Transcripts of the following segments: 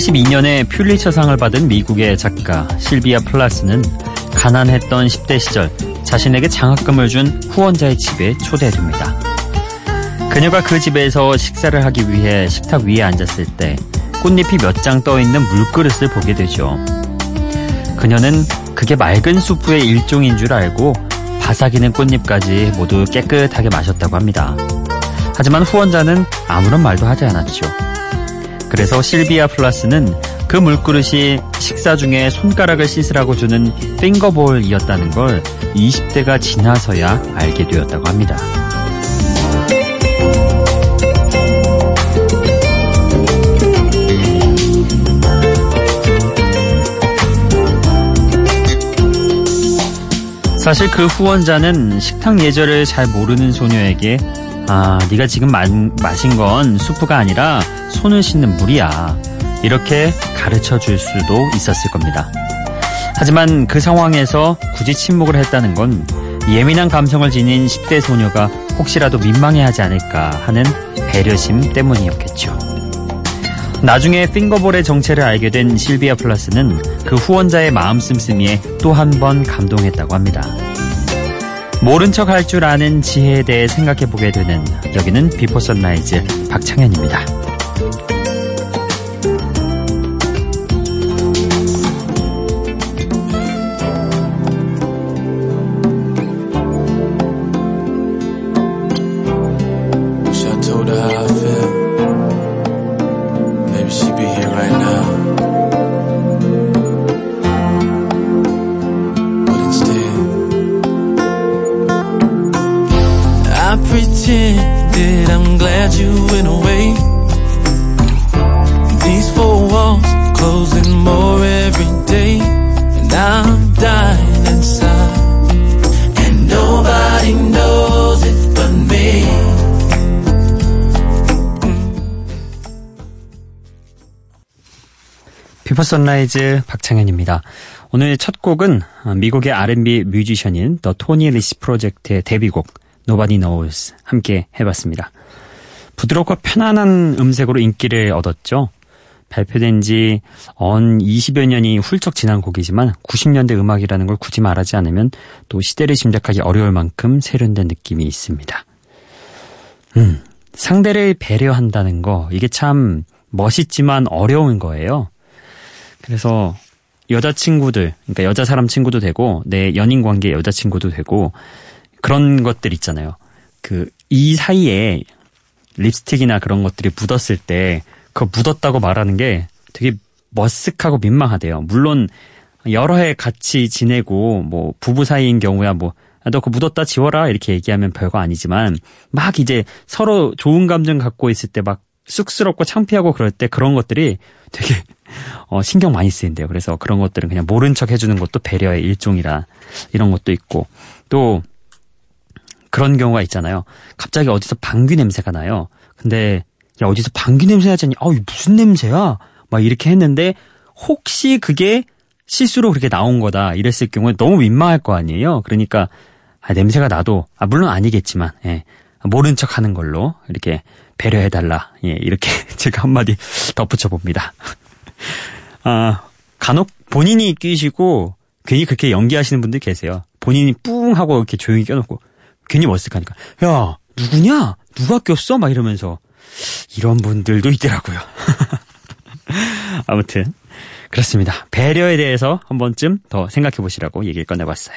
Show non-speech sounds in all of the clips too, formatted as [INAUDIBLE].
82년에 퓰리처상을 받은 미국의 작가 실비아 플라스는 가난했던 10대 시절 자신에게 장학금을 준 후원자의 집에 초대됩니다. 그녀가 그 집에서 식사를 하기 위해 식탁 위에 앉았을 때 꽃잎이 몇 장 떠있는 물그릇을 보게 되죠. 그녀는 그게 맑은 수프의 일종인 줄 알고 바삭이는 꽃잎까지 모두 깨끗하게 마셨다고 합니다. 하지만 후원자는 아무런 말도 하지 않았죠. 그래서 실비아 플라스는 그 물그릇이 식사 중에 손가락을 씻으라고 주는 핑거볼이었다는 걸 20대가 지나서야 알게 되었다고 합니다. 사실 그 후원자는 식탁 예절을 잘 모르는 소녀에게 아, 네가 지금 마, 마신 건 수프가 아니라 손을 씻는 물이야. 이렇게 가르쳐 줄 수도 있었을 겁니다. 하지만 그 상황에서 굳이 침묵을 했다는 건 예민한 감성을 지닌 10대 소녀가 혹시라도 민망해하지 않을까 하는 배려심 때문이었겠죠. 나중에 핑거볼의 정체를 알게 된 실비아 플러스는 그 후원자의 마음 씀씀이에 또 한 번 감동했다고 합니다. 모른 척 할 줄 아는 지혜에 대해 생각해 보게 되는 여기는 비포 선라이즈 박창현입니다. Before Sunrise 박창현입니다. 오늘 첫 곡은 미국의 R&B 뮤지션인 The Tony Rich Project의 데뷔곡 Nobody Knows 함께 해봤습니다. 부드럽고 편안한 음색으로 인기를 얻었죠. 발표된 지 어언 20여 년이 훌쩍 지난 곡이지만 90년대 음악이라는 걸 굳이 말하지 않으면 또 시대를 짐작하기 어려울 만큼 세련된 느낌이 있습니다. 음, 상대를 배려한다는 거, 이게 참 멋있지만 어려운 거예요. 그래서 여자친구들, 그러니까 여자 사람 친구도 되고, 내 연인 관계 여자친구도 되고, 그런 것들 있잖아요. 그, 이 사이에 립스틱이나 그런 것들이 묻었을 때, 그 묻었다고 말하는 게 되게 머쓱하고 민망하대요. 물론, 여러 해 같이 지내고, 뭐, 부부 사이인 경우야 뭐, 아, 너 그거 묻었다 지워라 이렇게 얘기하면 별거 아니지만 막 이제 서로 좋은 감정 갖고 있을 때 막 쑥스럽고 창피하고 그럴 때 그런 것들이 되게 [LAUGHS] 어, 신경 많이 쓰인대요. 그래서 그런 것들은 그냥 모른 척 해주는 것도 배려의 일종이라 이런 것도 있고 또 그런 경우가 있잖아요. 갑자기 어디서 방귀 냄새가 나요. 근데 야 어디서 방귀 냄새 나지 않니? 아우 무슨 냄새야? 막 이렇게 했는데 혹시 그게 실수로 그렇게 나온 거다 이랬을 경우에 너무 민망할 거 아니에요. 그러니까 아, 냄새가 나도 아, 물론 아니겠지만 예, 모른 척 하는 걸로 이렇게 배려해달라 예, 이렇게 [LAUGHS] 제가 한마디 덧붙여 봅니다. [LAUGHS] 아, 간혹 본인이 끼시고 괜히 그렇게 연기하시는 분들 계세요. 본인이 뿡 하고 이렇게 조용히 껴놓고 괜히 머쓱하니까 야 누구냐 누가 꼈어 막 이러면서 이런 분들도 있더라고요. [LAUGHS] 아무튼 그렇습니다. 배려에 대해서 한 번쯤 더 생각해 보시라고 얘기를 꺼내봤어요.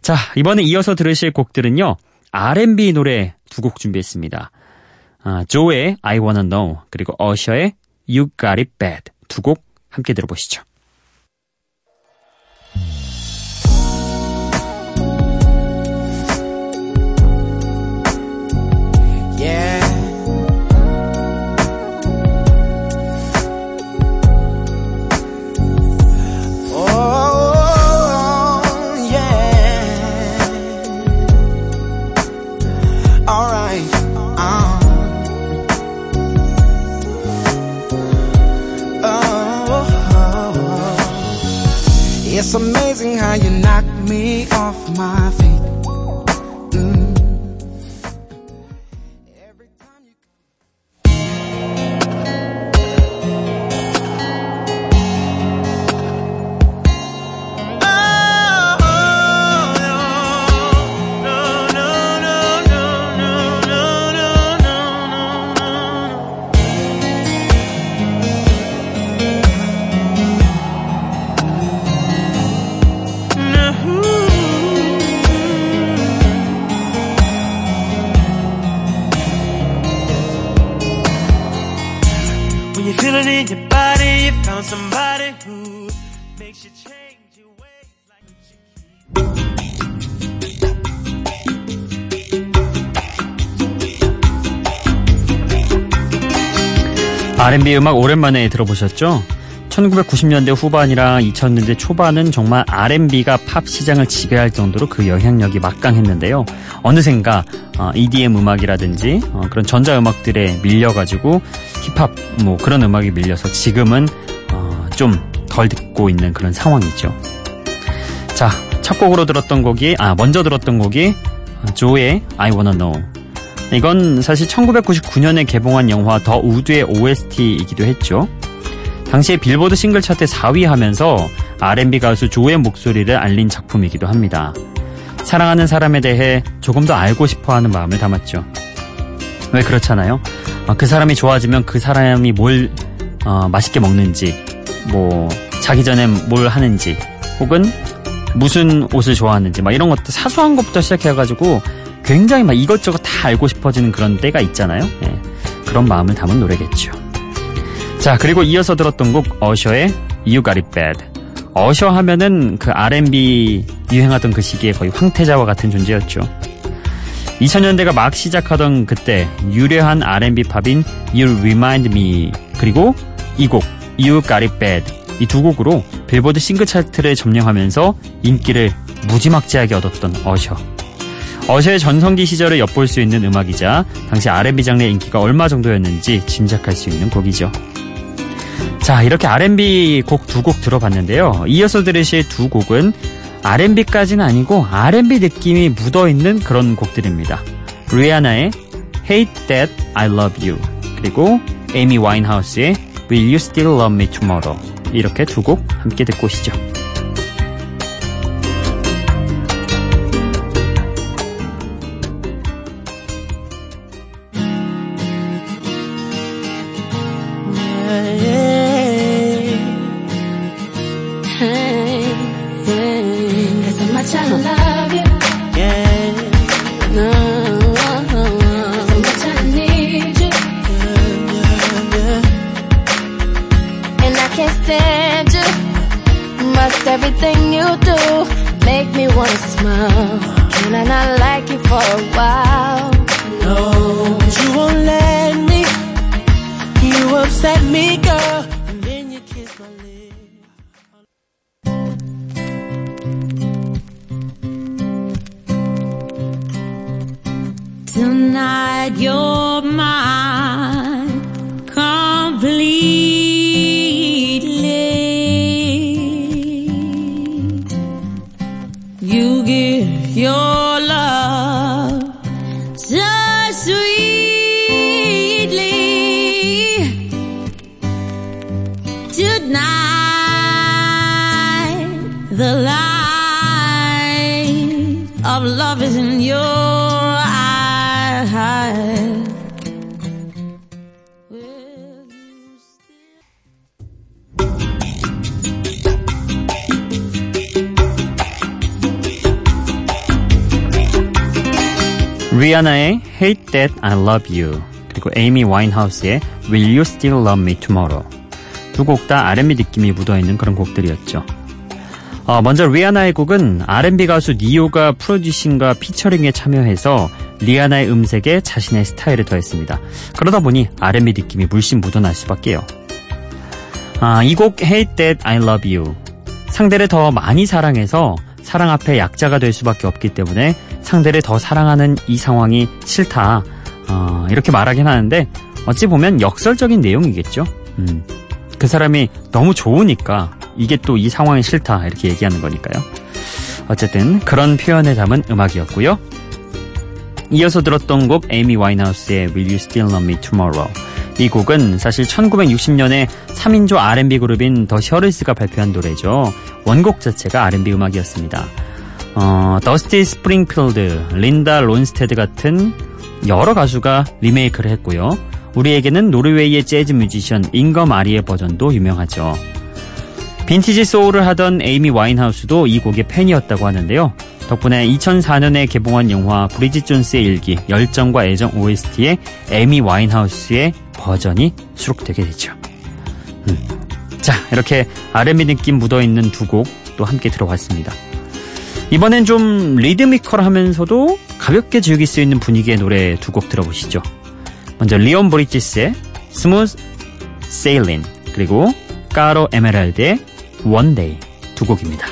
자 이번에 이어서 들으실 곡들은요 R&B 노래 두 곡 준비했습니다. 아, 조의 I Wanna Know 그리고 어셔의 You Got It Bad 두 곡 함께 들어보시죠. It's amazing how you knock me off my feet. R&B 음악 오랜만에 들어보셨죠? 1990년대 후반이랑 2000년대 초반은 정말 R&B가 팝 시장을 지배할 정도로 그 영향력이 막강했는데요. 어느샌가 EDM 음악이라든지 어, 그런 전자 음악들에 밀려가지고 힙합 뭐 그런 음악이 밀려서 지금은 어, 좀덜 듣고 있는 그런 상황이죠. 자, 첫 곡으로 들었던 곡이 아 먼저 들었던 곡이 조의 I Wanna Know. 이건 사실 1999년에 개봉한 영화 더 우드의 OST이기도 했죠. 당시에 빌보드 싱글 차트 4위 하면서 R&B 가수 조의 목소리를 알린 작품이기도 합니다. 사랑하는 사람에 대해 조금 더 알고 싶어 하는 마음을 담았죠. 왜 그렇잖아요? 어, 그 사람이 좋아지면 그 사람이 뭘 어, 맛있게 먹는지, 뭐 자기 전에 뭘 하는지, 혹은 무슨 옷을 좋아하는지, 막 이런 것도 사소한 것부터 시작해가지고 굉장히 막 이것저것 다 알고 싶어지는 그런 때가 있잖아요. 네, 그런 마음을 담은 노래겠죠. 자, 그리고 이어서 들었던 곡 어셔의 You Got It Bad. 어셔 하면은 그 R&B 유행하던 그 시기에 거의 황태자와 같은 존재였죠. 2000년대가 막 시작하던 그때 유려한 R&B 팝인 You Remind Me 그리고 이 곡 You Got It Bad 이 두 곡으로 빌보드 싱글 차트를 점령하면서 인기를 무지막지하게 얻었던 어셔. 어셔의 전성기 시절을 엿볼 수 있는 음악이자 당시 R&B 장르의 인기가 얼마 정도였는지 짐작할 수 있는 곡이죠. 자, 이렇게 R&B 곡 두 곡 들어봤는데요. 이어서 들으실 두 곡은 R&B까지는 아니고 R&B 느낌이 묻어있는 그런 곡들입니다. 리아나의 Hate That I Love You 그리고 에이미 와인하우스의 Will You Still Love Me Tomorrow 이렇게 두 곡 함께 듣고 오시죠. Everything you do make me wanna smile. Can I not like you for a while? No, cause you won't let me. You upset me, girl. And then you kiss my lips. Tonight you're sweetly. Tonight the light of love is in your 리아나의 Hate That I Love You 그리고 에이미 와인하우스의 Will You Still Love Me Tomorrow 두 곡 다 R&B 느낌이 묻어있는 그런 곡들이었죠. 어, 먼저 리아나의 곡은 R&B 가수 니오가 프로듀싱과 피처링에 참여해서 리아나의 음색에 자신의 스타일을 더했습니다. 그러다 보니 R&B 느낌이 물씬 묻어날 수밖에요. 아, 이 곡 Hate That I Love You 상대를 더 많이 사랑해서 사랑 앞에 약자가 될 수밖에 없기 때문에 상대를 더 사랑하는 이 상황이 싫다. 어, 이렇게 말하긴 하는데 어찌 보면 역설적인 내용이겠죠. 음, 그 사람이 너무 좋으니까 이게 또 이 상황이 싫다 이렇게 얘기하는 거니까요. 어쨌든 그런 표현에 담은 음악이었고요. 이어서 들었던 곡 에이미 와인하우스의 Will You Still Love Me Tomorrow 이 곡은 사실 1960년에 3인조 R&B 그룹인 더 셔리스가 발표한 노래죠. 원곡 자체가 R&B 음악이었습니다. 어, 더스티 스프링필드, 린다 론스테드 같은 여러 가수가 리메이크를 했고요. 우리에게는 노르웨이의 재즈 뮤지션 잉거 마리의 버전도 유명하죠. 빈티지 소울을 하던 에이미 와인하우스도 이 곡의 팬이었다고 하는데요. 덕분에 2004년에 개봉한 영화 브리짓 존스의 일기 열정과 애정 OST에 에이미 와인하우스의 버전이 수록되게 되죠. 음. 자, 이렇게 R&B 느낌 묻어있는 두 곡 또 함께 들어봤습니다. 이번엔 좀 리드미컬하면서도 가볍게 즐길 수 있는 분위기의 노래 두 곡 들어보시죠. 먼저 리온 브리지스의 Smooth Sailin' 그리고 까로 에메랄드의 One Day 두 곡입니다.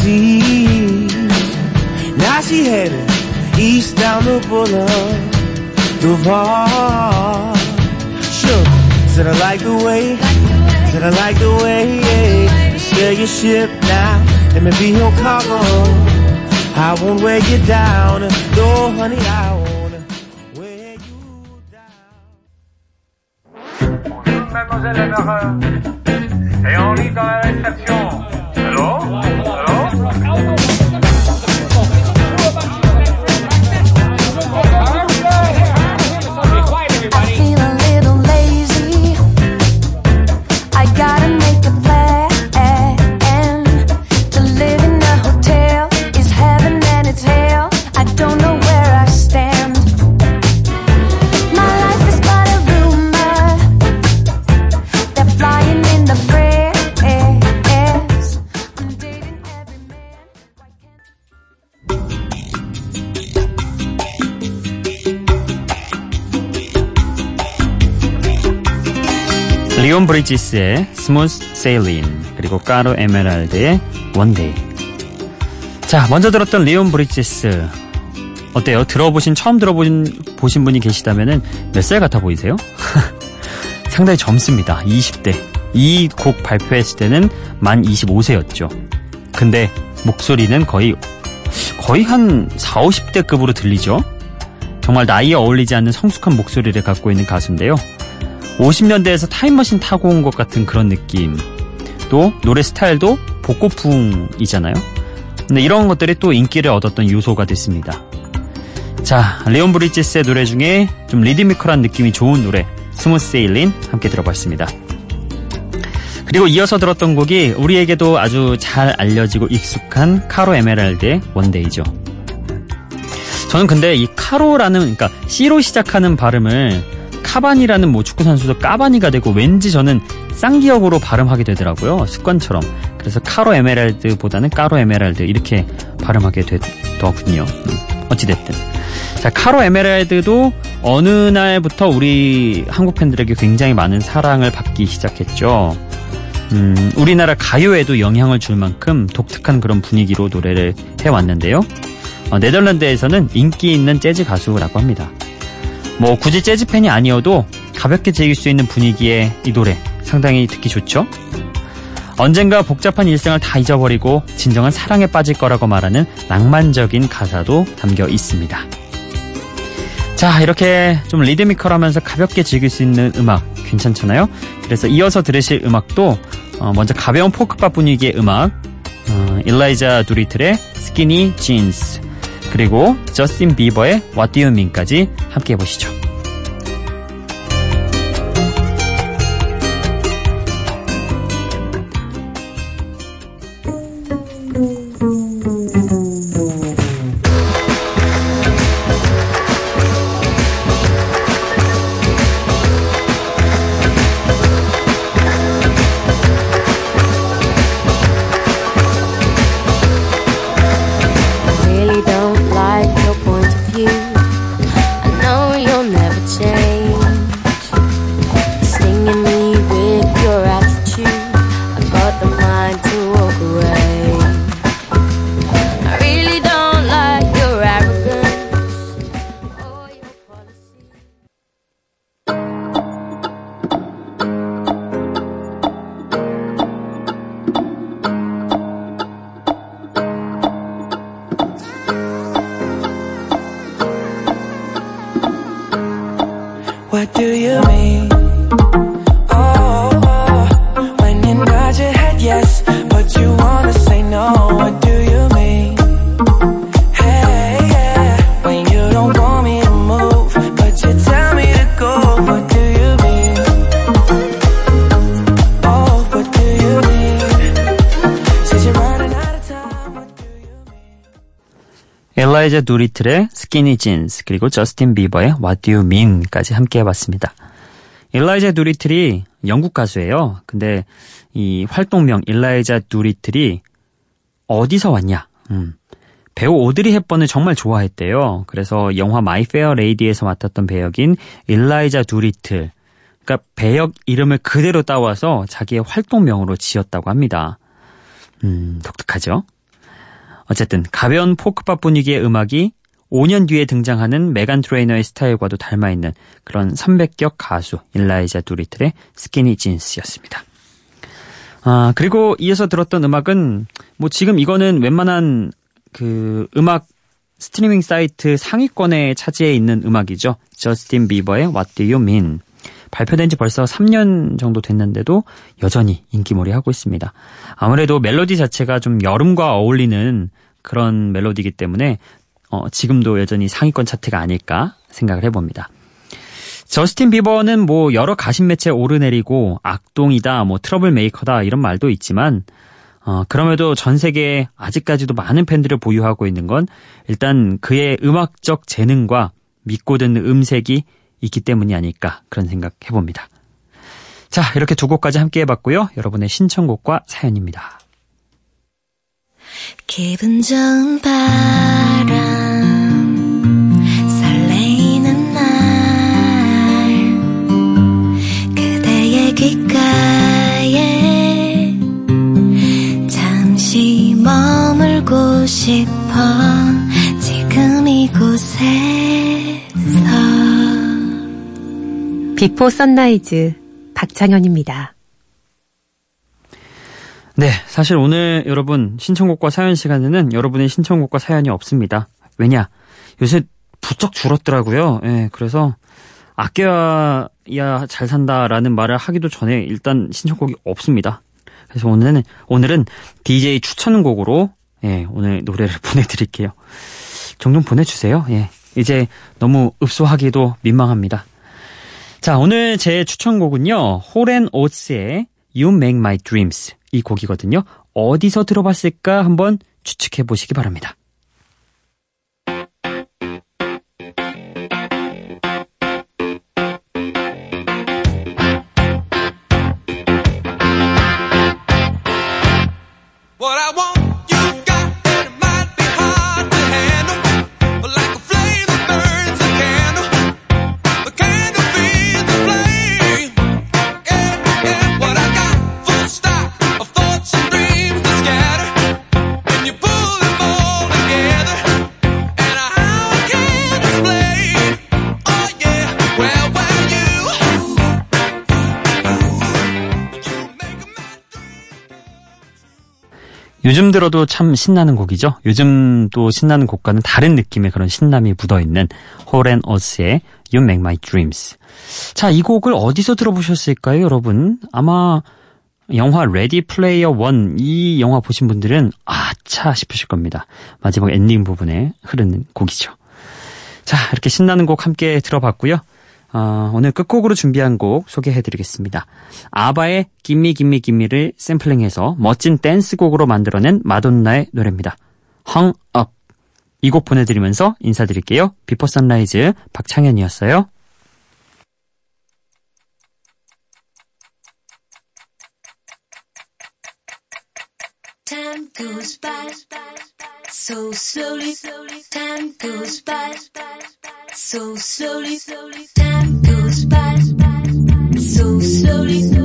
Concrete. Now she headed east down the boulevard. Sure, said I like the way, said I like the way. Yeah. Sail your ship now, let me be your cargo. I won't weigh you down, no honey, I won't weigh you down. Mademoiselle Lemeur est en ligne dans la réception. 리온 브리지스의 Smooth Sailin' 그리고 까로 에메랄드의 One Day 자 먼저 들었던 리온 브리지스 어때요? 들어보신 처음 들어보신 보신 분이 계시다면은 몇 살 같아 보이세요? [LAUGHS] 상당히 젊습니다. 20대. 이 곡 발표했을 때는 만 25세였죠. 근데 목소리는 거의 거의 한 4, 50대 급으로 들리죠. 정말 나이에 어울리지 않는 성숙한 목소리를 갖고 있는 가수인데요. 50년대에서 타임머신 타고 온 것 같은 그런 느낌. 또 노래 스타일도 복고풍이잖아요. 근데 이런 것들이 또 인기를 얻었던 요소가 됐습니다. 자, 레온 브리지스의 노래 중에 좀 리드미컬한 느낌이 좋은 노래 Smooth Sailin' 함께 들어봤습니다. 그리고 이어서 들었던 곡이 우리에게도 아주 잘 알려지고 익숙한 카로 에메랄드의 One Day죠. 저는 근데 이 카로라는 그러니까 C로 시작하는 발음을 카바니라는 뭐 축구 선수도 까바니가 되고 왠지 저는 쌍기역으로 발음하게 되더라고요. 습관처럼. 그래서 카로 에메랄드보다는 까로 에메랄드 이렇게 발음하게 되더군요. 음, 어찌됐든. 자, 카로 에메랄드도 어느 날부터 우리 한국 팬들에게 굉장히 많은 사랑을 받기 시작했죠. 음, 우리나라 가요에도 영향을 줄 만큼 독특한 그런 분위기로 노래를 해왔는데요. 어, 네덜란드에서는 인기 있는 재즈 가수라고 합니다. 뭐 굳이 재즈 팬이 아니어도 가볍게 즐길 수 있는 분위기의 이 노래 상당히 듣기 좋죠. 언젠가 복잡한 일생을 다 잊어버리고 진정한 사랑에 빠질 거라고 말하는 낭만적인 가사도 담겨 있습니다. 자, 이렇게 좀 리드미컬 하면서 가볍게 즐길 수 있는 음악 괜찮잖아요? 그래서 이어서 들으실 음악도 어, 먼저 가벼운 포크바 분위기의 음악 어, 일라이자 두리틀의 스키니 진스 그리고 저스틴 비버의 What Do You Mean까지 함께 해보시죠. 일라이자 두리틀의 Skinny Genes 그리고 저스틴 비버의 What Do You Mean까지 함께 해봤습니다. 일라이자 두리틀이 영국 가수예요. 근데 이 활동명 일라이자 두리틀이 어디서 왔냐? 음. 배우 오드리 헵번을 정말 좋아했대요. 그래서 영화 My Fair Lady에서 맡았던 배역인 일라이자 두리틀. 그러니까 배역 이름을 그대로 따와서 자기의 활동명으로 지었다고 합니다. 음, 독특하죠? 어쨌든 가벼운 포크팝 분위기의 음악이 5년 뒤에 등장하는 메간 트레이너의 스타일과도 닮아있는 그런 선배격 가수 일라이자 두리틀의 Skinny Genes였습니다. 아, 그리고 이어서 들었던 음악은 뭐 지금 이거는 웬만한 그 음악 스트리밍 사이트 상위권에 차지해 있는 음악이죠. 저스틴 비버의 What Do You Mean. 발표된 지 벌써 3년 정도 됐는데도 여전히 인기몰이 하고 있습니다. 아무래도 멜로디 자체가 좀 여름과 어울리는 그런 멜로디이기 때문에 어, 지금도 여전히 상위권 차트가 아닐까 생각을 해봅니다. 저스틴 비버는 뭐 여러 가십 매체 오르내리고 악동이다, 뭐 트러블 메이커다 이런 말도 있지만 어, 그럼에도 전 세계에 아직까지도 많은 팬들을 보유하고 있는 건 일단 그의 음악적 재능과 믿고 듣는 음색이 있기 때문이 아닐까 그런 생각 해봅니다. 자, 이렇게 두 곡까지 함께 해봤고요. 여러분의 신청곡과 사연입니다. 기분 좋은 바람 설레이는 날 그대의 귓가에 잠시 머물고 싶어 지금 이곳에 Before Sunrise 박창현입니다. 네, 사실 오늘 여러분 신청곡과 사연 시간에는 여러분의 신청곡과 사연이 없습니다. 왜냐? 요새 부쩍 줄었더라고요. 예, 그래서 아껴야 잘 산다라는 말을 하기도 전에 일단 신청곡이 없습니다. 그래서 오늘은 오늘은 DJ 추천곡으로 예, 오늘 노래를 [LAUGHS] 보내드릴게요. 종종 보내주세요. 예, 이제 너무 읍소하기도 민망합니다. 자, 오늘 제 추천곡은요. 홀앤 오츠의 You Make My Dreams 이 곡이거든요. 어디서 들어봤을까 한번 추측해 보시기 바랍니다. What I want, 요즘 들어도 참 신나는 곡이죠. 요즘 또 신나는 곡과는 다른 느낌의 그런 신남이 묻어있는 홀 앤 오츠의 You Make My Dreams. 자, 이 곡을 어디서 들어보셨을까요, 여러분? 아마 영화 Ready Player One 이 영화 보신 분들은 아차 싶으실 겁니다. 마지막 엔딩 부분에 흐르는 곡이죠. 자, 이렇게 신나는 곡 함께 들어봤고요. 어, 오늘 끝곡으로 준비한 곡 소개해드리겠습니다. 아바의 Gimme Gimme Gimme를 샘플링해서 멋진 댄스곡으로 만들어낸 마돈나의 노래입니다. Hung Up. 이 곡 보내드리면서 인사드릴게요. Before Sunrise 박창현이었어요. So slowly. Time goes by so slowly. Time so slowly.